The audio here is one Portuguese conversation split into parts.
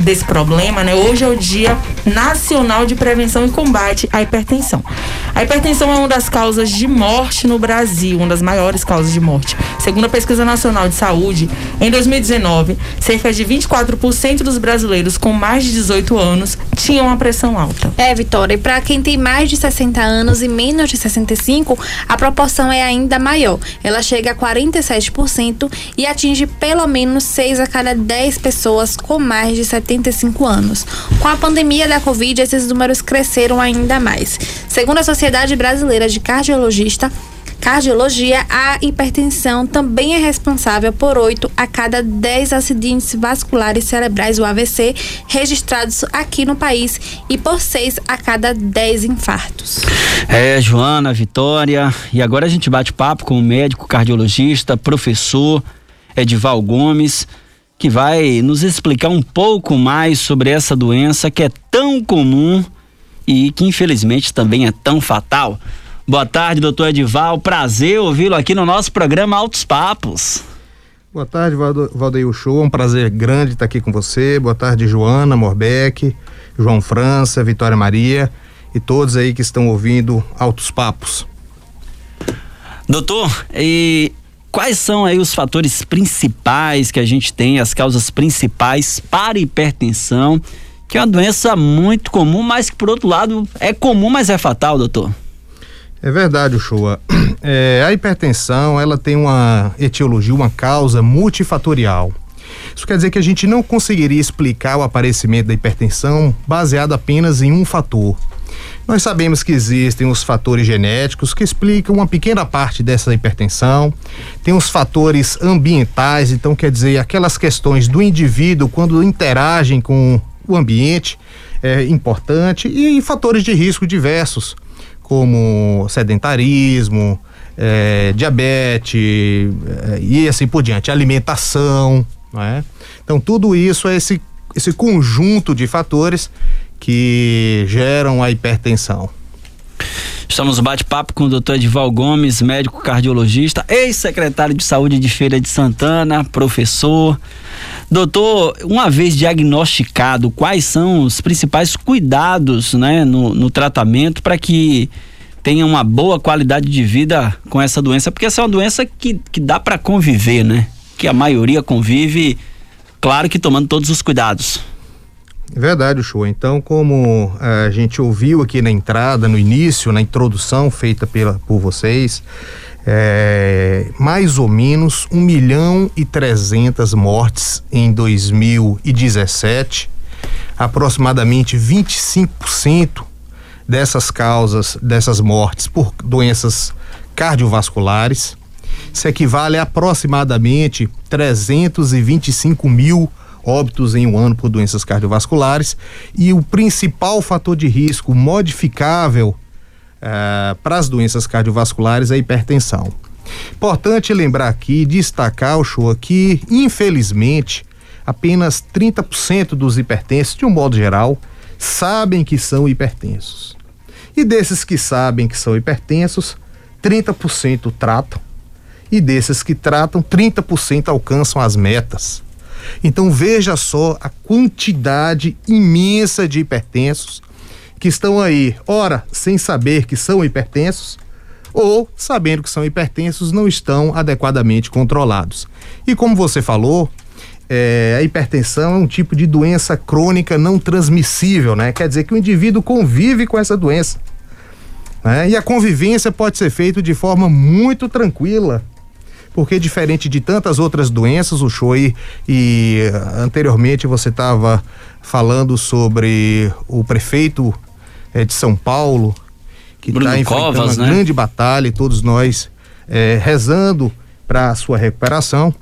desse problema, né? Hoje é o Dia Nacional de Prevenção e Combate à Hipertensão. A hipertensão é uma das causas de morte no Brasil, uma das maiores causas de morte. Segundo a Pesquisa Nacional de Saúde, em 2019, cerca de 24% dos brasileiros com mais de 18 anos tinham a pressão alta. É, Vitória, e para quem tem mais de 60 anos e menos de 65, a proporção é ainda maior. Ela chega a 47% e atinge pelo menos 6 a cada 10 pessoas com mais de 75 anos. Com a pandemia da Covid, esses números cresceram ainda mais. Segundo a Sociedade Brasileira de Cardiologista, cardiologia, a hipertensão também é responsável por 8 a cada 10 acidentes vasculares cerebrais, o AVC, registrados aqui no país e por 6 a cada 10 infartos. É, Joana, Vitória, e agora a gente bate papo com o médico cardiologista, professor Edival Gomes, que vai nos explicar um pouco mais sobre essa doença que é tão comum e que infelizmente também é tão fatal. Boa tarde, doutor Edival. Prazer ouvi-lo aqui no nosso programa Altos Papos. Boa tarde, Valdeir Show. É um prazer grande estar aqui com você. Boa tarde, Joana Morbeck, João França, Vitória Maria e todos aí que estão ouvindo Altos Papos. Doutor, e quais são aí os fatores principais que a gente tem, as causas principais para hipertensão, que é uma doença muito comum, mas que por outro lado é comum, mas é fatal, doutor? É verdade, Uchoa. É, a hipertensão, ela tem uma etiologia, uma causa multifatorial. Isso quer dizer que a gente não conseguiria explicar o aparecimento da hipertensão baseado apenas em um fator. Nós sabemos que existem os fatores genéticos que explicam uma pequena parte dessa hipertensão. Tem os fatores ambientais, então quer dizer aquelas questões do indivíduo quando interagem com o ambiente é importante e fatores de risco diversos como sedentarismo, é, diabetes é, e assim por diante, alimentação, não é? Então tudo isso é esse, esse conjunto de fatores que geram a hipertensão. Estamos no bate-papo com o doutor Edival Gomes, médico cardiologista, ex-secretário de saúde de Feira de Santana, professor. Doutor, uma vez diagnosticado, quais são os principais cuidados né, no, no tratamento para que tenha uma boa qualidade de vida com essa doença? Porque essa é uma doença que, que dá para conviver, né? Que a maioria convive, claro que tomando todos os cuidados. Verdade, show. Então, como eh, a gente ouviu aqui na entrada, no início, na introdução feita pela, por vocês, é, mais ou menos 1 milhão e 300 mortes em 2017, aproximadamente 25% dessas causas, dessas mortes por doenças cardiovasculares. Isso equivale a aproximadamente 325 mil óbitos em um ano por doenças cardiovasculares. E o principal fator de risco modificável uh, para as doenças cardiovasculares é a hipertensão. Importante lembrar aqui, destacar o show aqui, infelizmente, apenas 30% dos hipertensos, de um modo geral, sabem que são hipertensos. E desses que sabem que são hipertensos, 30% tratam. E desses que tratam, 30% alcançam as metas. Então veja só a quantidade imensa de hipertensos que estão aí, ora, sem saber que são hipertensos, ou sabendo que são hipertensos, não estão adequadamente controlados. E como você falou, é, a hipertensão é um tipo de doença crônica não transmissível, né? Quer dizer que o indivíduo convive com essa doença. Né? E a convivência pode ser feita de forma muito tranquila, porque diferente de tantas outras doenças, o Choi, e anteriormente você estava falando sobre o prefeito é, de São Paulo, que está enfrentando Covas, uma né? grande batalha e todos nós é, rezando para a sua recuperação.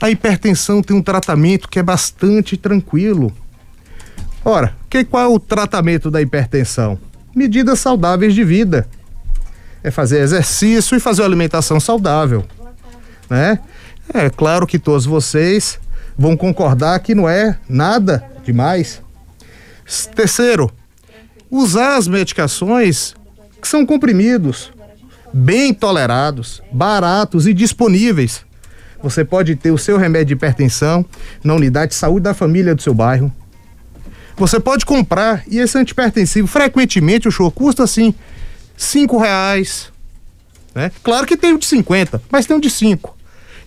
A hipertensão tem um tratamento que é bastante tranquilo. Ora, que, qual é o tratamento da hipertensão? Medidas saudáveis de vida. É fazer exercício e fazer uma alimentação saudável. Né? É claro que todos vocês vão concordar que não é nada demais. Terceiro, usar as medicações que são comprimidos, bem tolerados, baratos e disponíveis. Você pode ter o seu remédio de hipertensão na unidade de saúde da família do seu bairro. Você pode comprar e esse antipertensivo, frequentemente, o show custa assim, cinco reais. Né? Claro que tem o de 50, mas tem o de 5.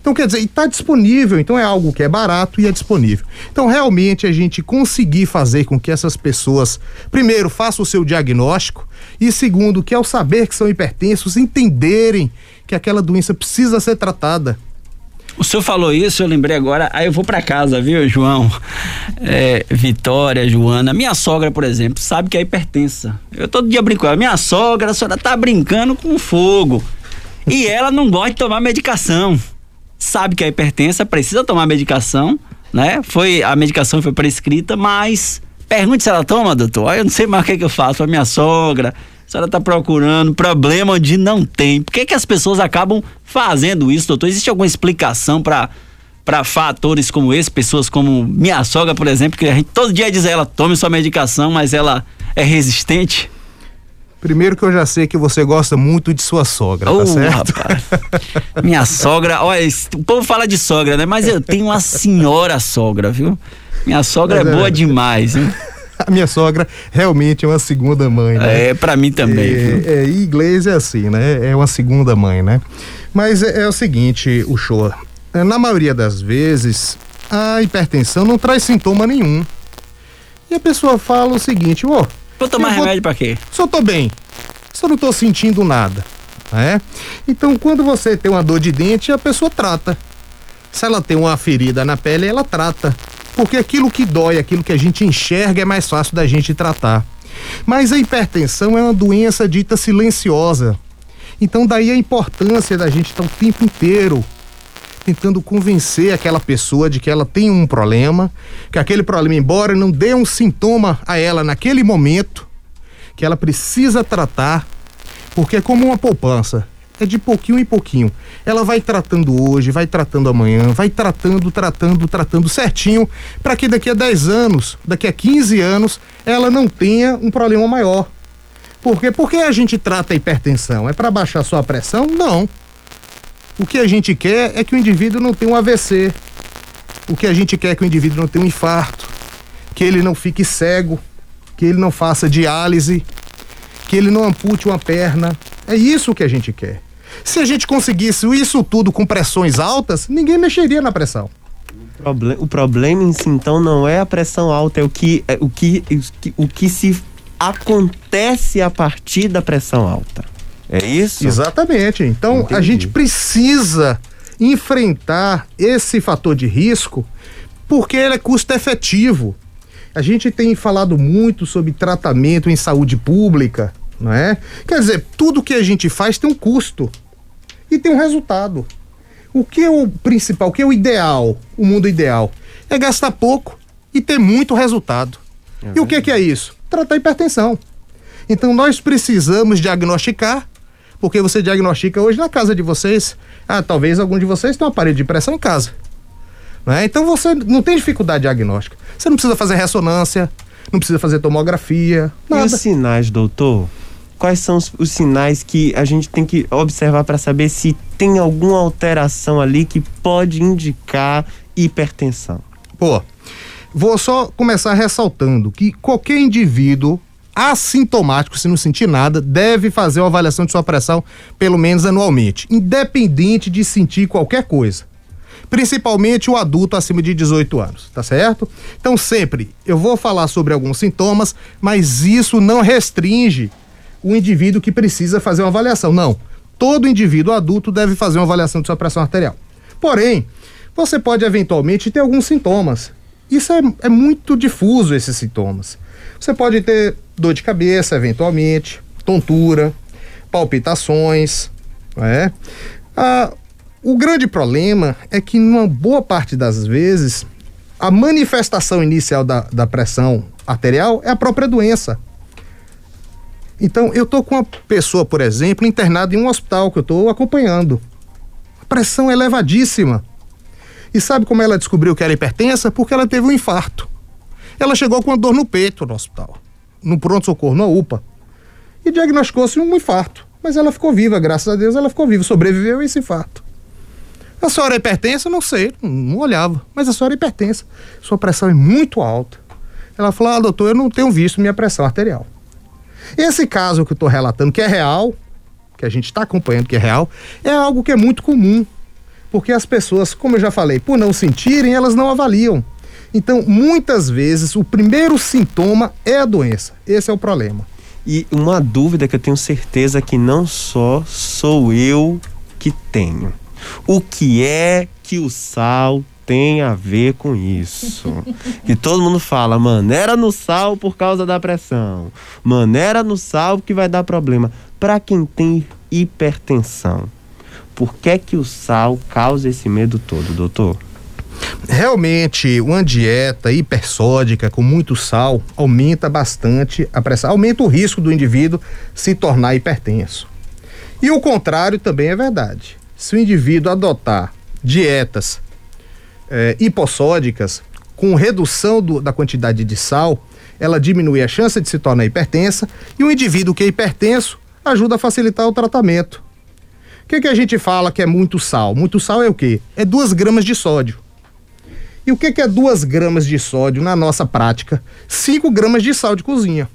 Então, quer dizer, está disponível, então é algo que é barato e é disponível. Então, realmente, a gente conseguir fazer com que essas pessoas, primeiro, façam o seu diagnóstico e, segundo, que ao saber que são hipertensos, entenderem que aquela doença precisa ser tratada. O senhor falou isso, eu lembrei agora, aí eu vou para casa, viu, João? É, Vitória, Joana. Minha sogra, por exemplo, sabe que é hipertensa. Eu todo dia brinco. Minha sogra, a senhora tá brincando com fogo. E ela não gosta de tomar medicação sabe que é hipertensa, precisa tomar medicação, né? Foi a medicação foi prescrita, mas pergunte se ela toma, doutor. Eu não sei mais o que, é que eu faço. A minha sogra, a senhora está procurando problema onde não tem. Por que, que as pessoas acabam fazendo isso, doutor? Existe alguma explicação para para fatores como esse, pessoas como minha sogra, por exemplo, que a gente todo dia diz a ela tome sua medicação, mas ela é resistente? Primeiro que eu já sei que você gosta muito de sua sogra, oh, tá certo? Rapaz. Minha sogra, olha, o povo fala de sogra, né? Mas eu tenho uma senhora sogra, viu? Minha sogra Mas é boa é, demais, hein? A minha sogra realmente é uma segunda mãe, né? É, para mim também. É, é, inglês é assim, né? É uma segunda mãe, né? Mas é, é o seguinte, o show. É, na maioria das vezes, a hipertensão não traz sintoma nenhum. E a pessoa fala o seguinte, ô, oh, Vou tomar vou... remédio para quê? Só tô bem. Só não tô sentindo nada. Né? Então, quando você tem uma dor de dente, a pessoa trata. Se ela tem uma ferida na pele, ela trata. Porque aquilo que dói, aquilo que a gente enxerga, é mais fácil da gente tratar. Mas a hipertensão é uma doença dita silenciosa. Então, daí a importância da gente estar o tempo inteiro tentando convencer aquela pessoa de que ela tem um problema, que aquele problema, embora não dê um sintoma a ela naquele momento, que ela precisa tratar, porque é como uma poupança. É de pouquinho em pouquinho. Ela vai tratando hoje, vai tratando amanhã, vai tratando, tratando, tratando certinho, para que daqui a 10 anos, daqui a 15 anos, ela não tenha um problema maior. Por quê? Por que a gente trata a hipertensão? É para baixar sua pressão? Não. O que a gente quer é que o indivíduo não tenha um AVC. O que a gente quer é que o indivíduo não tenha um infarto, que ele não fique cego, que ele não faça diálise, que ele não ampute uma perna. É isso que a gente quer. Se a gente conseguisse isso tudo com pressões altas, ninguém mexeria na pressão. O problema em si, então, não é a pressão alta, é o que, é o que, o que se acontece a partir da pressão alta. É isso? Exatamente. Então Entendi. a gente precisa enfrentar esse fator de risco porque ele é custo efetivo. A gente tem falado muito sobre tratamento em saúde pública, não é? Quer dizer, tudo que a gente faz tem um custo e tem um resultado. O que é o principal, o que é o ideal, o mundo ideal? É gastar pouco e ter muito resultado. É e o que, que é isso? Tratar hipertensão. Então nós precisamos diagnosticar porque você diagnostica hoje na casa de vocês. Ah, talvez algum de vocês tenha um aparelho de pressão em casa. Né? Então você não tem dificuldade diagnóstica. Você não precisa fazer ressonância, não precisa fazer tomografia. Nada. E os sinais, doutor? Quais são os, os sinais que a gente tem que observar para saber se tem alguma alteração ali que pode indicar hipertensão? Pô, vou só começar ressaltando que qualquer indivíduo assintomático, se não sentir nada, deve fazer uma avaliação de sua pressão pelo menos anualmente, independente de sentir qualquer coisa. Principalmente o adulto acima de 18 anos, tá certo? Então, sempre eu vou falar sobre alguns sintomas, mas isso não restringe o indivíduo que precisa fazer uma avaliação. Não. Todo indivíduo adulto deve fazer uma avaliação de sua pressão arterial. Porém, você pode eventualmente ter alguns sintomas. Isso é, é muito difuso, esses sintomas. Você pode ter dor de cabeça, eventualmente, tontura, palpitações, é? Ah, o grande problema é que, numa boa parte das vezes, a manifestação inicial da, da pressão arterial é a própria doença. Então, eu estou com uma pessoa, por exemplo, internada em um hospital que eu estou acompanhando. A pressão é elevadíssima. E sabe como ela descobriu que era hipertensa? Porque ela teve um infarto. Ela chegou com uma dor no peito no hospital, no pronto-socorro, na UPA, e diagnosticou-se um infarto. Mas ela ficou viva, graças a Deus ela ficou viva, sobreviveu a esse infarto. A senhora é hipertensa? Não sei, não olhava, mas a senhora é hipertensa. Sua pressão é muito alta. Ela falou: ah, doutor, eu não tenho visto minha pressão arterial. Esse caso que eu estou relatando, que é real, que a gente está acompanhando que é real, é algo que é muito comum. Porque as pessoas, como eu já falei, por não sentirem, elas não avaliam. Então, muitas vezes, o primeiro sintoma é a doença. Esse é o problema. E uma dúvida que eu tenho certeza que não só sou eu que tenho. O que é que o sal tem a ver com isso? que todo mundo fala, maneira no sal por causa da pressão. Maneira no sal que vai dar problema. Para quem tem hipertensão, por que que o sal causa esse medo todo, doutor? Realmente, uma dieta hipersódica com muito sal aumenta bastante a pressão, aumenta o risco do indivíduo se tornar hipertenso. E o contrário também é verdade. Se o indivíduo adotar dietas é, hipossódicas com redução do, da quantidade de sal, ela diminui a chance de se tornar hipertensa e o indivíduo que é hipertenso ajuda a facilitar o tratamento. O que, que a gente fala que é muito sal? Muito sal é o quê? É duas gramas de sódio. E o que, é 2 gramas de sódio na nossa prática? 5 gramas de sal de cozinha.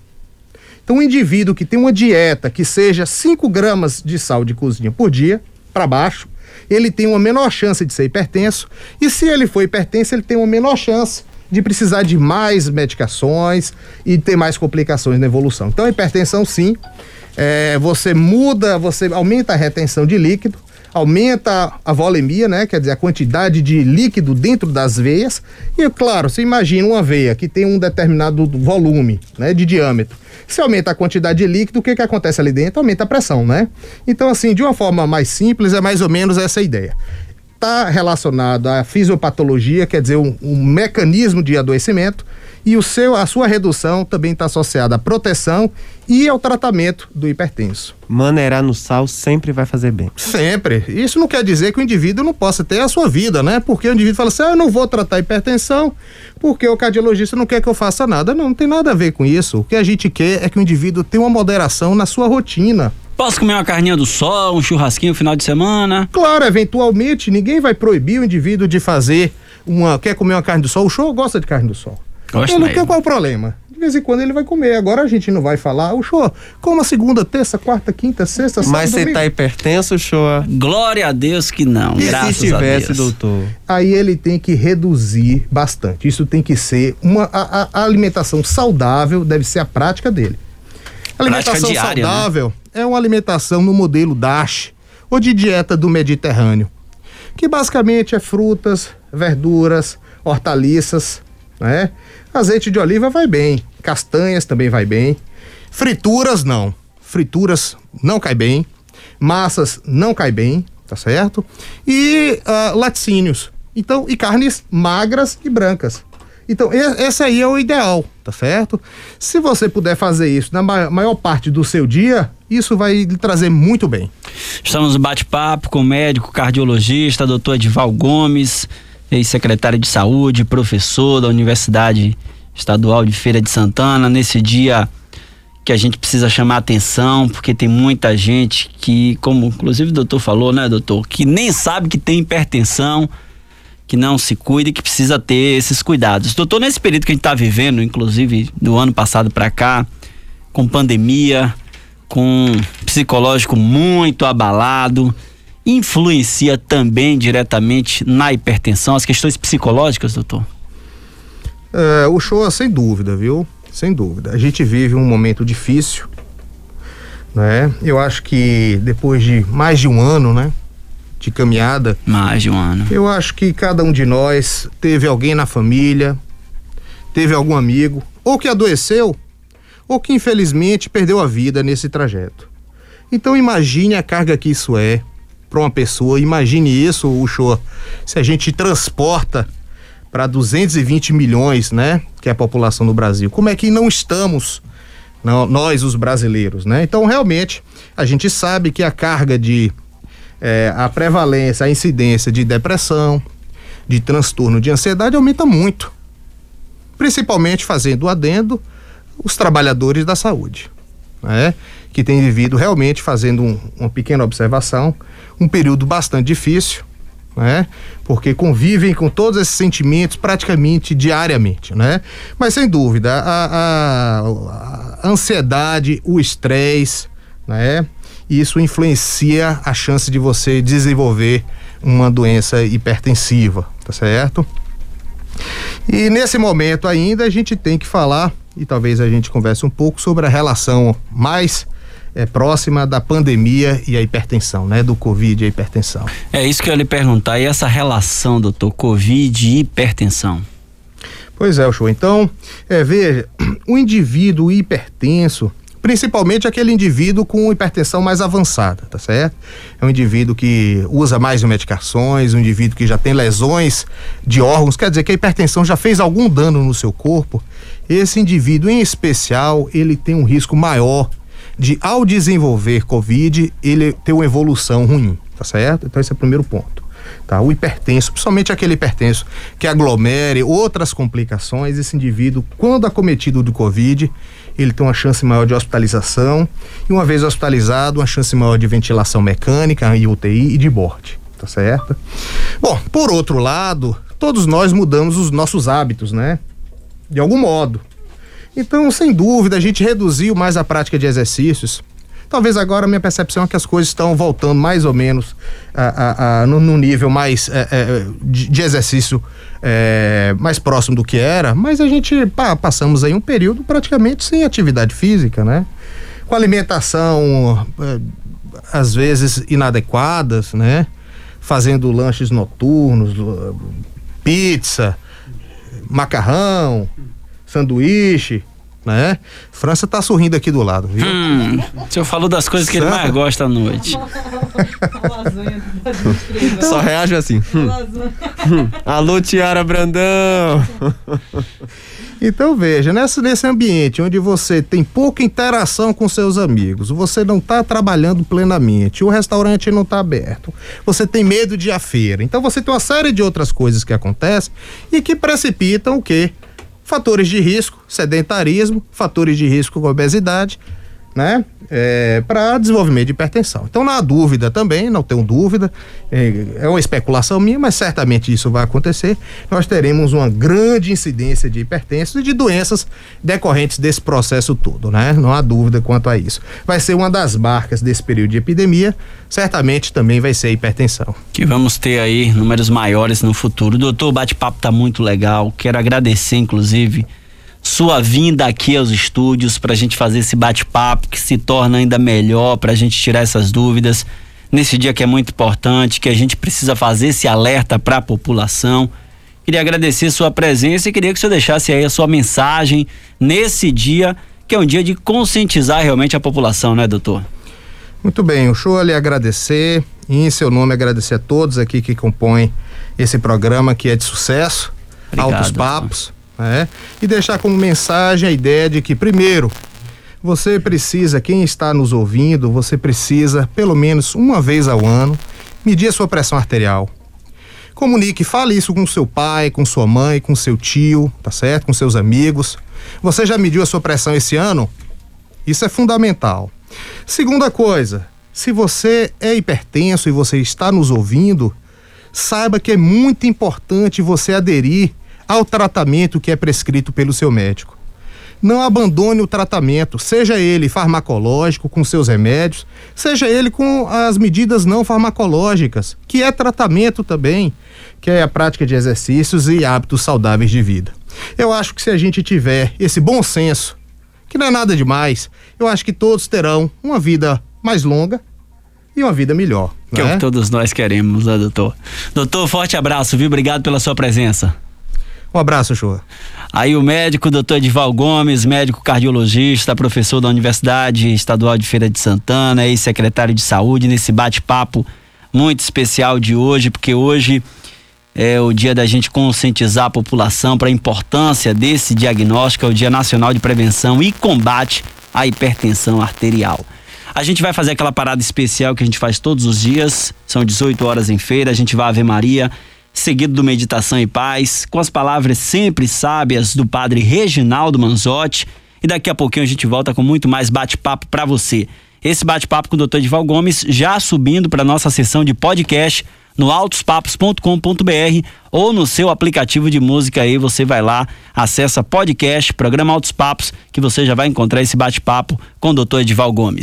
Então, um indivíduo que tem uma dieta que seja 5 gramas de sal de cozinha por dia, para baixo, ele tem uma menor chance de ser hipertenso. E se ele for hipertenso, ele tem uma menor chance de precisar de mais medicações e ter mais complicações na evolução. Então, hipertensão, sim, é, você muda, você aumenta a retenção de líquido, aumenta a volemia, né? Quer dizer, a quantidade de líquido dentro das veias. E, claro, você imagina uma veia que tem um determinado volume, né? De diâmetro. Se aumenta a quantidade de líquido, o que que acontece ali dentro? Aumenta a pressão, né? Então, assim, de uma forma mais simples, é mais ou menos essa ideia está relacionado à fisiopatologia, quer dizer, um, um, mecanismo de adoecimento, e o seu, a sua redução também está associada à proteção e ao tratamento do hipertenso. Maneirar no sal sempre vai fazer bem. Sempre. Isso não quer dizer que o indivíduo não possa ter a sua vida, né? Porque o indivíduo fala assim: ah, eu não vou tratar hipertensão porque o cardiologista não quer que eu faça nada. Não, não tem nada a ver com isso. O que a gente quer é que o indivíduo tenha uma moderação na sua rotina. Posso comer uma carninha do sol, um churrasquinho no final de semana? Claro, eventualmente, ninguém vai proibir o indivíduo de fazer uma. Quer comer uma carne do sol? O show gosta de carne do sol. Gosto ele não mesmo. quer qual é o problema. De vez em quando ele vai comer. Agora a gente não vai falar, o show, coma segunda, terça, quarta, quinta, sexta, sábado. Mas você domingo. tá hipertenso, show? Glória a Deus que não, E graças se tivesse, a Deus. doutor? Aí ele tem que reduzir bastante. Isso tem que ser uma. A- a alimentação saudável deve ser a prática dele. Alimentação diária, né? saudável é uma alimentação no modelo DASH ou de dieta do Mediterrâneo, que basicamente é frutas, verduras, hortaliças, né? Azeite de oliva vai bem, castanhas também vai bem, frituras não, frituras não cai bem, massas não cai bem, tá certo? E ah, laticínios, então e carnes magras e brancas. Então, esse aí é o ideal, tá certo? Se você puder fazer isso na ma- maior parte do seu dia, isso vai lhe trazer muito bem. Estamos no bate-papo com o médico cardiologista, doutor Edival Gomes, ex-secretário de saúde, professor da Universidade Estadual de Feira de Santana, nesse dia que a gente precisa chamar atenção, porque tem muita gente que, como inclusive o doutor falou, né, doutor, que nem sabe que tem hipertensão, que não se cuida e que precisa ter esses cuidados. Doutor, nesse período que a gente está vivendo, inclusive do ano passado para cá, com pandemia, com psicológico muito abalado, influencia também diretamente na hipertensão, as questões psicológicas, doutor? É, o show, sem dúvida, viu? Sem dúvida. A gente vive um momento difícil, né? Eu acho que depois de mais de um ano, né? De caminhada, Mais de um ano. eu acho que cada um de nós teve alguém na família, teve algum amigo, ou que adoeceu, ou que infelizmente perdeu a vida nesse trajeto. Então imagine a carga que isso é para uma pessoa, imagine isso, o show, se a gente transporta para 220 milhões, né, que é a população do Brasil. Como é que não estamos nó- nós os brasileiros, né? Então realmente a gente sabe que a carga de é, a prevalência, a incidência de depressão, de transtorno de ansiedade aumenta muito. Principalmente fazendo o adendo os trabalhadores da saúde, né? que têm vivido realmente fazendo um- uma pequena observação, um período bastante difícil, né? Porque convivem com todos esses sentimentos praticamente diariamente, né? Mas sem dúvida, a, a, a ansiedade, o estresse, né? Isso influencia a chance de você desenvolver uma doença hipertensiva, tá certo? E nesse momento ainda a gente tem que falar, e talvez a gente converse um pouco sobre a relação mais é, próxima da pandemia e a hipertensão, né? Do Covid e a hipertensão. É isso que eu ia lhe perguntar. E essa relação, doutor, Covid e hipertensão? Pois é, o show. Então, é, veja, o indivíduo hipertenso, principalmente aquele indivíduo com hipertensão mais avançada, tá certo? É um indivíduo que usa mais medicações, um indivíduo que já tem lesões de órgãos, quer dizer que a hipertensão já fez algum dano no seu corpo. Esse indivíduo em especial, ele tem um risco maior de ao desenvolver Covid, ele ter uma evolução ruim, tá certo? Então esse é o primeiro ponto. Tá? O hipertenso, principalmente aquele hipertenso que aglomere outras complicações, esse indivíduo, quando acometido do Covid, ele tem uma chance maior de hospitalização e uma vez hospitalizado, uma chance maior de ventilação mecânica e UTI e de morte, tá certo? Bom, por outro lado, todos nós mudamos os nossos hábitos, né? De algum modo. Então, sem dúvida, a gente reduziu mais a prática de exercícios. Talvez agora a minha percepção é que as coisas estão voltando mais ou menos a, a, a, no, no, nível mais é, é, de, de, exercício é, mais próximo do que era, mas a gente pá, passamos aí um período praticamente sem atividade física, né? Com alimentação às vezes inadequadas, né? Fazendo lanches noturnos, pizza, macarrão, sanduíche, né? França tá sorrindo aqui do lado, viu? Hum, o senhor falou das coisas que ele mais gosta à noite. então, Só reage assim. Hum. hum. Alô, Tiara Brandão! Então veja, nesse, nesse ambiente onde você tem pouca interação com seus amigos, você não está trabalhando plenamente, o restaurante não está aberto, você tem medo de ir à feira. Então você tem uma série de outras coisas que acontecem e que precipitam o quê? Fatores de risco, sedentarismo, fatores de risco com obesidade, né? É, para desenvolvimento de hipertensão. Então, na dúvida também, não tenho dúvida, é, é, uma especulação minha, mas certamente isso vai acontecer. Nós teremos uma grande incidência de hipertensos e de doenças decorrentes desse processo todo, né? Não há dúvida quanto a isso. Vai ser uma das marcas desse período de epidemia, certamente também vai ser a hipertensão. Que vamos ter aí números maiores no futuro. Doutor, o bate-papo tá muito legal. Quero agradecer, inclusive sua vinda aqui aos estúdios para a gente fazer esse bate-papo que se torna ainda melhor, para a gente tirar essas dúvidas nesse dia que é muito importante, que a gente precisa fazer esse alerta para a população. Queria agradecer sua presença e queria que o senhor deixasse aí a sua mensagem nesse dia, que é um dia de conscientizar realmente a população, né, doutor? Muito bem, o show é lhe agradecer e em seu nome agradecer a todos aqui que compõem esse programa que é de sucesso, Obrigado, Altos Papos né? E deixar como mensagem a ideia de que, primeiro, você precisa, quem está nos ouvindo, você precisa, pelo menos uma vez ao ano, medir a sua pressão arterial. Comunique, fale isso com seu pai, com sua mãe, com seu tio, tá certo? Com seus amigos. Você já mediu a sua pressão esse ano? Isso é fundamental. Segunda coisa, se você é hipertenso e você está nos ouvindo, saiba que é muito importante você aderir ao tratamento que é prescrito pelo seu médico. Não abandone o tratamento, seja ele farmacológico com seus remédios, seja ele com as medidas não farmacológicas, que é tratamento também, que é a prática de exercícios e hábitos saudáveis de vida. Eu acho que se a gente tiver esse bom senso, que não é nada demais, eu acho que todos terão uma vida mais longa e uma vida melhor. Que é o né? que todos nós queremos, né, doutor? Doutor, forte abraço, viu? Obrigado pela sua presença. Um abraço, Chua. Aí o médico doutor Edival Gomes, médico cardiologista, professor da Universidade Estadual de Feira de Santana, ex-secretário de saúde, nesse bate-papo muito especial de hoje, porque hoje é o dia da gente conscientizar a população para a importância desse diagnóstico, é o Dia Nacional de Prevenção e Combate à Hipertensão Arterial. A gente vai fazer aquela parada especial que a gente faz todos os dias, são 18 horas em feira, a gente vai Ave Maria seguido do Meditação e Paz, com as palavras sempre sábias do padre Reginaldo Manzotti. E daqui a pouquinho a gente volta com muito mais bate-papo para você. esse bate-papo com o Dr. Edival Gomes já subindo para nossa sessão de podcast no autospapos.com.br ou no seu aplicativo de música aí, você vai lá, acessa podcast, programa Altos Papos, que você já vai encontrar esse bate-papo com o Dr. Edival Gomes.